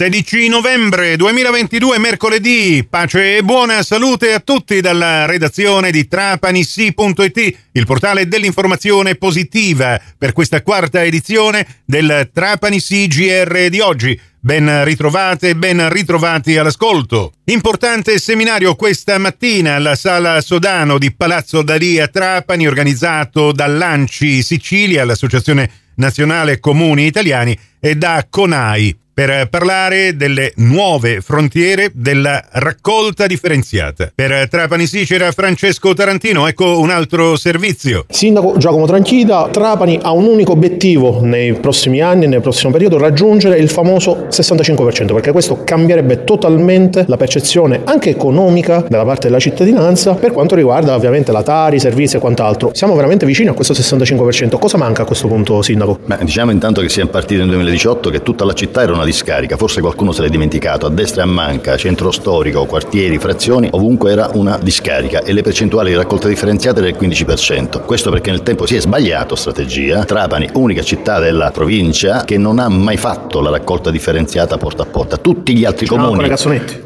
16 novembre 2022, mercoledì. Pace e buona salute a tutti dalla redazione di trapanissi.it, il portale dell'informazione positiva per questa quarta edizione del Trapanissi GR di oggi. Ben ritrovate, ben ritrovati all'ascolto. Importante seminario questa mattina alla Sala Sodano di Palazzo Dalia Trapani, organizzato dall'ANCI Sicilia, l'Associazione Nazionale Comuni Italiani, e da CONAI per parlare delle nuove frontiere della raccolta differenziata. Per Trapani Sicera Francesco Tarantino, ecco un altro servizio. Sindaco Giacomo Tranchida, Trapani ha un unico obiettivo nei prossimi anni, nel prossimo periodo, raggiungere il famoso 65%, perché questo cambierebbe totalmente la percezione anche economica della parte della cittadinanza per quanto riguarda ovviamente la Tari, i servizi e quant'altro. Siamo veramente vicini a questo 65%. Cosa manca a questo punto, Sindaco? Beh, diciamo intanto che siamo partiti nel 2018 che tutta la città era una discarica, forse qualcuno se l'è dimenticato, a destra e a manca, centro storico, quartieri, frazioni, ovunque era una discarica e le percentuali di raccolta differenziata del 15%. Questo perché nel tempo si è sbagliato strategia. Trapani, unica città della provincia che non ha mai fatto la raccolta differenziata porta a porta. Tutti gli altri C'erano comuni.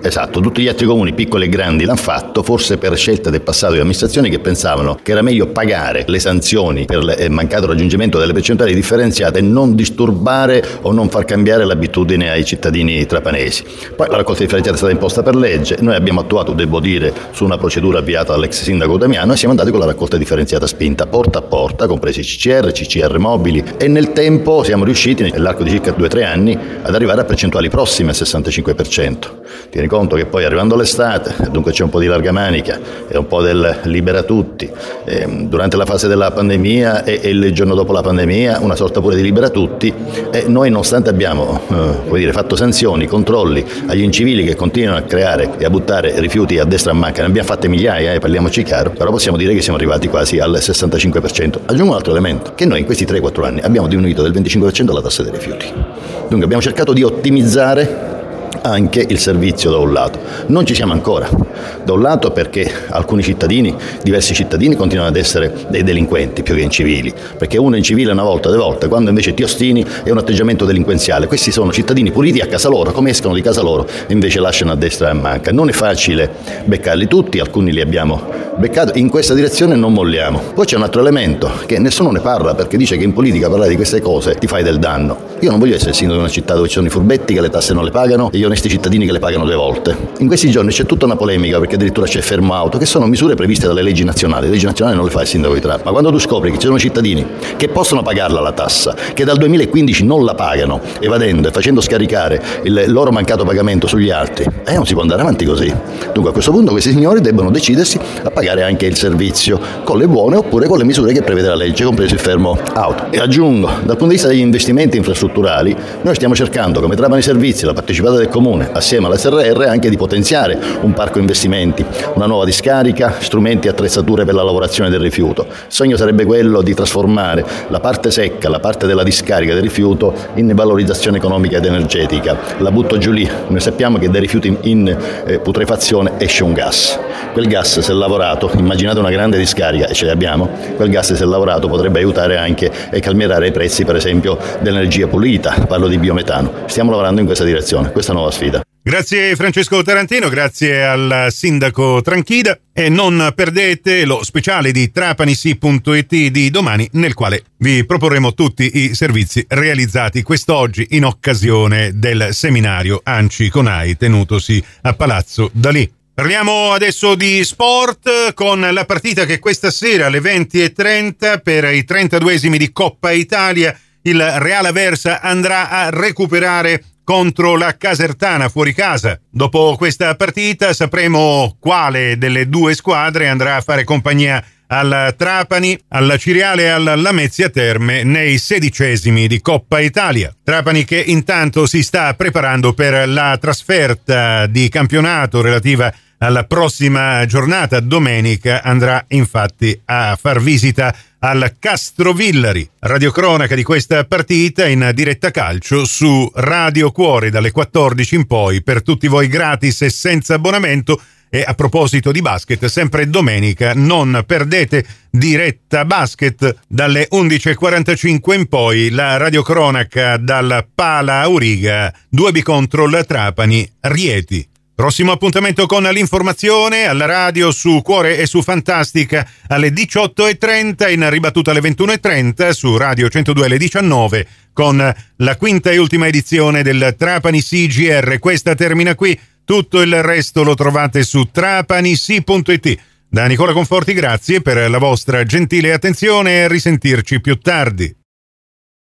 Esatto, tutti gli altri comuni piccoli e grandi l'hanno fatto, forse per scelta del passato di amministrazioni che pensavano che era meglio pagare le sanzioni per il mancato raggiungimento delle percentuali differenziate e non disturbare o non far cambiare l'abitudine ai cittadini trapanesi. Poi la raccolta differenziata è stata imposta per legge, noi abbiamo attuato, devo dire, su una procedura avviata dall'ex sindaco Damiano e siamo andati con la raccolta differenziata spinta, porta a porta, compresi CCR, CCR mobili e nel tempo siamo riusciti, nell'arco di circa 2-3 anni, ad arrivare a percentuali prossime al 65%. Tieni conto che poi arrivando l'estate, dunque c'è un po' di larga manica e un po' del libera tutti, ehm, durante la fase della pandemia e, e il giorno dopo la pandemia una sorta pure di libera tutti e noi nonostante abbiamo eh, dire, fatto sanzioni, controlli agli incivili che continuano a creare e a buttare rifiuti a destra e a manca, ne abbiamo fatte migliaia, eh, parliamoci chiaro, però possiamo dire che siamo arrivati quasi al 65%. Aggiungo un altro elemento, che noi in questi 3-4 anni abbiamo diminuito del 25% la tassa dei rifiuti. Dunque abbiamo cercato di ottimizzare anche il servizio da un lato. Non ci siamo ancora, da un lato perché alcuni cittadini, diversi cittadini continuano ad essere dei delinquenti più che incivili, perché uno è incivile una volta, due volte, quando invece ti ostini è un atteggiamento delinquenziale. Questi sono cittadini puliti a casa loro, come escono di casa loro, invece lasciano a destra e a manca. Non è facile beccarli tutti, alcuni li abbiamo beccati, in questa direzione non molliamo. Poi c'è un altro elemento che nessuno ne parla perché dice che in politica parlare di queste cose ti fai del danno. Io non voglio essere sindaco di una città dove ci sono i furbetti che le tasse non le pagano e gli onesti cittadini che le pagano due volte. In questi giorni c'è tutta una polemica perché addirittura c'è fermo auto, che sono misure previste dalle leggi nazionali. Le leggi nazionali non le fa il sindaco di Trapani, ma quando tu scopri che ci sono cittadini che possono pagarla la tassa, che dal 2015 non la pagano, evadendo e facendo scaricare il loro mancato pagamento sugli altri, eh, non si può andare avanti così. Dunque a questo punto questi signori debbono decidersi a pagare anche il servizio con le buone oppure con le misure che prevede la legge, compreso il fermo auto. E aggiungo, dal punto di vista degli investimenti infrastrutturali, noi stiamo cercando come Trapani Servizi, la partecipata del Comune, assieme alla SRR, anche di potenziare un parco investimenti, una nuova discarica, strumenti e attrezzature per la lavorazione del rifiuto. Il sogno sarebbe quello di trasformare la parte secca, la parte della discarica del rifiuto in valorizzazione economica ed energetica. La butto giù lì, noi sappiamo che dai rifiuti in, in eh, putrefazione esce un gas. Quel gas se lavorato, immaginate una grande discarica e ce l'abbiamo, quel gas se lavorato potrebbe aiutare anche e calmierare i prezzi per esempio dell'energia pulita, parlo di biometano. Stiamo lavorando in questa direzione, questa nuova sfida. Grazie Francesco Tarantino, grazie al sindaco Tranchida e non perdete lo speciale di trapanisi.it di domani nel quale vi proporremo tutti i servizi realizzati quest'oggi in occasione del seminario Anci Conai tenutosi a Palazzo Dalì. Parliamo adesso di sport con la partita che questa sera alle 20.30 per i 32esimi di Coppa Italia il Real Aversa andrà a recuperare contro la Casertana fuori casa. Dopo questa partita sapremo quale delle due squadre andrà a fare compagnia al Trapani, alla Ciriale e alla Lamezia Terme nei sedicesimi di Coppa Italia. Trapani che intanto si sta preparando per la trasferta di campionato relativa alla prossima giornata. Domenica andrà infatti a far visita al Castrovillari. Radiocronaca di questa partita in diretta calcio su Radio Cuore dalle 14 in poi per tutti voi gratis e senza abbonamento E a proposito di basket, sempre domenica non perdete diretta basket dalle 11.45 in poi la radiocronaca dal Pala Auriga, 2B contro Trapani, Rieti. Prossimo appuntamento con l'informazione alla radio su Cuore e su Fantastica alle 18.30, in ribattuta alle 21.30 su Radio 102 alle 19 con la quinta e ultima edizione del Trapani CGR. Questa termina qui, tutto il resto lo trovate su trapanisi.it. Da Nicola Conforti grazie per la vostra gentile attenzione e risentirci più tardi.